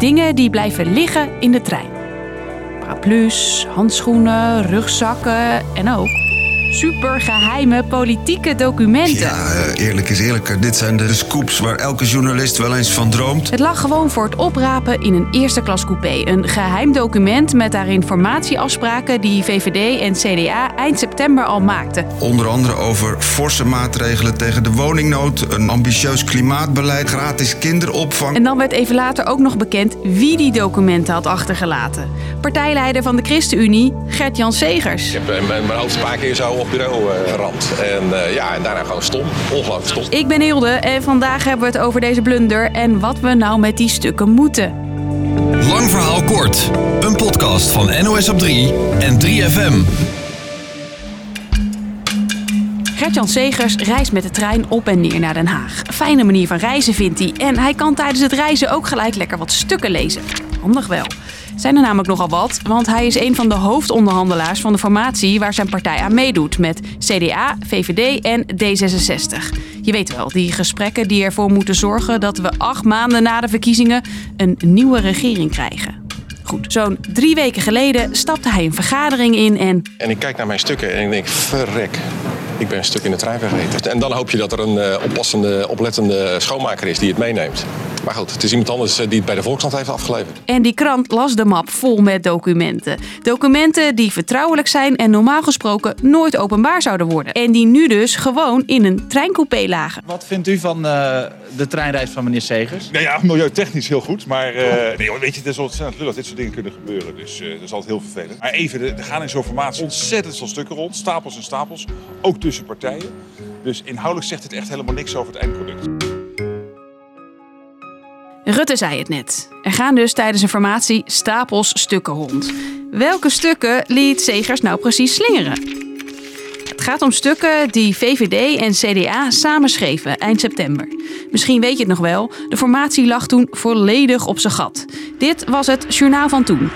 dingen die blijven liggen in de trein. Paraplu's, handschoenen, rugzakken en ook supergeheime politieke documenten. Ja, eh, eerlijk is eerlijk. Dit zijn de scoops waar elke journalist wel eens van droomt. Het lag gewoon voor het oprapen in een eerste klas coupé. Een geheim document met daarin formatieafspraken die VVD en CDA eind september al maakten. Onder andere over forse maatregelen tegen de woningnood, een ambitieus klimaatbeleid, gratis kinderopvang. En dan werd even later ook nog bekend wie die documenten had achtergelaten. Partijleider van de ChristenUnie, Gert-Jan Segers. Ik heb eh, mijn, mijn hoofd een paar keer zo op bureau eh, geramd. En eh, ja, en daarna gewoon stom. Ongelooflijk stom. Ik ben Hilde en vandaag hebben we het over deze blunder en wat we nou met die stukken moeten. Lang verhaal kort. Een podcast van NOS op 3 en 3FM. Gert-Jan Segers reist met de trein op en neer naar Den Haag. Fijne manier van reizen vindt hij. En hij kan tijdens het reizen ook gelijk lekker wat stukken lezen. Handig wel. Zijn er namelijk nogal wat, want hij is een van de hoofdonderhandelaars van de formatie waar zijn partij aan meedoet. Met CDA, VVD en D66. Je weet wel, die gesprekken die ervoor moeten zorgen dat we acht maanden na de verkiezingen een nieuwe regering krijgen. Goed, zo'n drie weken geleden stapte hij een vergadering in en En ik kijk naar mijn stukken en ik denk, verrek. Ik ben een stuk in de trein vergeten. En dan hoop je dat er een eh, oppassende, oplettende schoonmaker is die het meeneemt. Maar goed, het is iemand anders eh, die het bij de Volkskrant heeft afgeleverd. En die krant las de map vol met documenten. Documenten die vertrouwelijk zijn en normaal gesproken nooit openbaar zouden worden. En die nu dus gewoon in een treincoupé lagen. Wat vindt u van eh, de treinreis van meneer Segers? Nou ja, milieutechnisch heel goed. Maar eh, nee, weet je, het is ontzettend leuk dat dit soort dingen kunnen gebeuren. Dus eh, dat is altijd heel vervelend. Maar even, er er gaan in zo'n formatie ontzettend veel stukken rond. Stapels en stapels. Ook tussen partijen. Dus inhoudelijk zegt het echt helemaal niks over het eindproduct. Rutte zei het net. Er gaan dus tijdens een formatie stapels stukken rond. Welke stukken liet Segers nou precies slingeren? Het gaat om stukken die VVD en CDA samen schreven eind september. Misschien weet je het nog wel, de formatie lag toen volledig op zijn gat. Dit was het journaal van toen.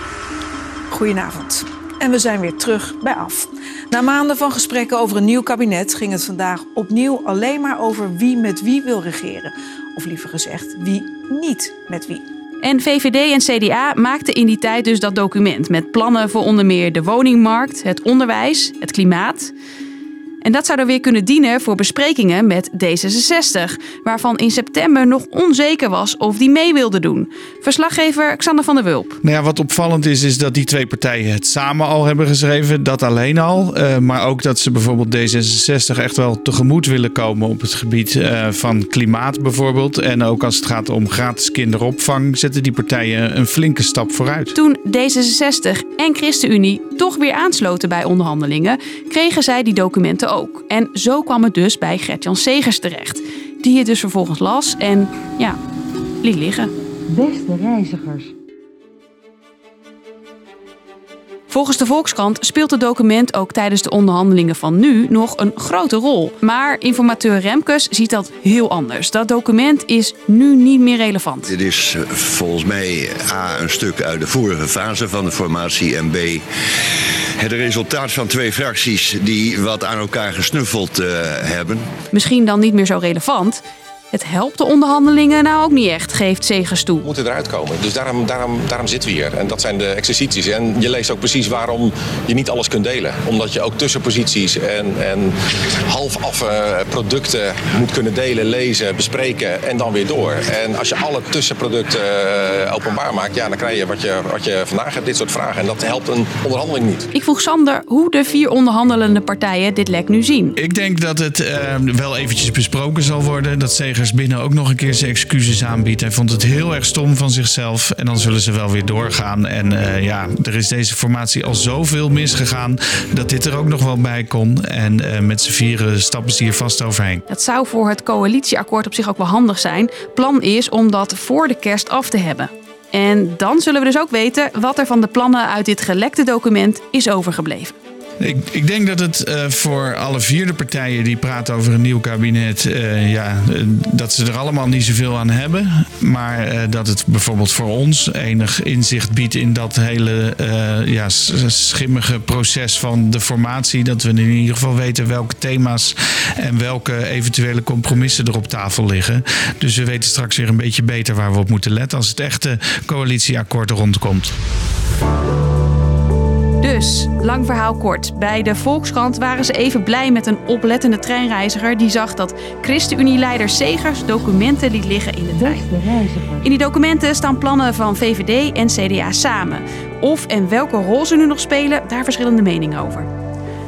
Goedenavond. En we zijn weer terug bij af. Na maanden van gesprekken over een nieuw kabinet ging het vandaag opnieuw alleen maar over wie met wie wil regeren. Of liever gezegd, wie niet met wie. En VVD en CDA maakten in die tijd dus dat document met plannen voor onder meer de woningmarkt, het onderwijs, het klimaat. En dat zou er weer kunnen dienen voor besprekingen met D66, waarvan in september nog onzeker was of die mee wilde doen. Verslaggever Xander van der Wulp. Nou ja, wat opvallend is, is dat die twee partijen het samen al hebben geschreven. Dat alleen al. Eh, maar ook dat ze bijvoorbeeld D66 echt wel tegemoet willen komen op het gebied eh, van klimaat bijvoorbeeld. En ook als het gaat om gratis kinderopvang, zetten die partijen een flinke stap vooruit. Toen D66 en ChristenUnie toch weer aansloten bij onderhandelingen, kregen zij die documenten ook. En zo kwam het dus bij Gert-Jan Segers terecht, die het dus vervolgens las en ja, liet liggen. Beste reizigers. Volgens de Volkskrant speelt het document ook tijdens de onderhandelingen van nu nog een grote rol. Maar informateur Remkes ziet dat heel anders. Dat document is nu niet meer relevant. Dit is eh, volgens mij A, een stuk uit de vorige fase van de formatie en B, het resultaat van twee fracties die wat aan elkaar gesnuffeld eh, hebben. Misschien dan niet meer zo relevant. Het helpt de onderhandelingen nou ook niet echt, geeft Segers toe. We moeten eruit komen. Dus daarom, daarom, daarom zitten we hier. En dat zijn de exercities. En je leest ook precies waarom je niet alles kunt delen. Omdat je ook tussenposities en, en halfaffe producten moet kunnen delen, lezen, bespreken en dan weer door. En als je alle tussenproducten eh, openbaar maakt, ja, dan krijg je wat, je wat je vandaag hebt, dit soort vragen. En dat helpt een onderhandeling niet. Ik vroeg Sander hoe de vier onderhandelende partijen dit lek nu zien. Ik denk dat het eh, wel eventjes besproken zal worden. Dat Segers binnen ook nog een keer zijn excuses aanbiedt. Hij vond het heel erg stom van zichzelf. En dan zullen ze wel weer doorgaan. En eh, ja, er is deze formatie al zoveel misgegaan. dat dit er ook nog wel bij kon. En eh, met z'n vieren stappen ze hier vast overheen. Dat zou voor het coalitieakkoord op zich ook wel handig zijn. Plan is om dat voor de kerst af te hebben. En dan zullen we dus ook weten wat er van de plannen uit dit gelekte document is overgebleven. Ik, ik denk dat het uh, voor alle vier de partijen die praten over een nieuw kabinet, uh, ja, uh, dat ze er allemaal niet zoveel aan hebben. Maar dat het bijvoorbeeld voor ons enig inzicht biedt in dat hele ja, schimmige proces van de formatie. Dat we in ieder geval weten welke thema's en welke eventuele compromissen er op tafel liggen. Dus we weten straks weer een beetje beter waar we op moeten letten als het echte coalitieakkoord rondkomt. Dus, lang verhaal kort. Bij de Volkskrant waren ze even blij met een oplettende treinreiziger die zag dat ChristenUnie-leider Segers documenten liet liggen in de trein. In die documenten staan plannen van VVD en CDA samen. Of en welke rol ze nu nog spelen, daar verschillende meningen over.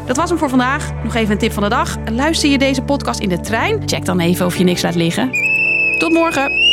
Dat was hem voor vandaag. Nog even een tip van de dag. Luister je deze podcast in de trein? Check dan even of je niks laat liggen. Tot morgen!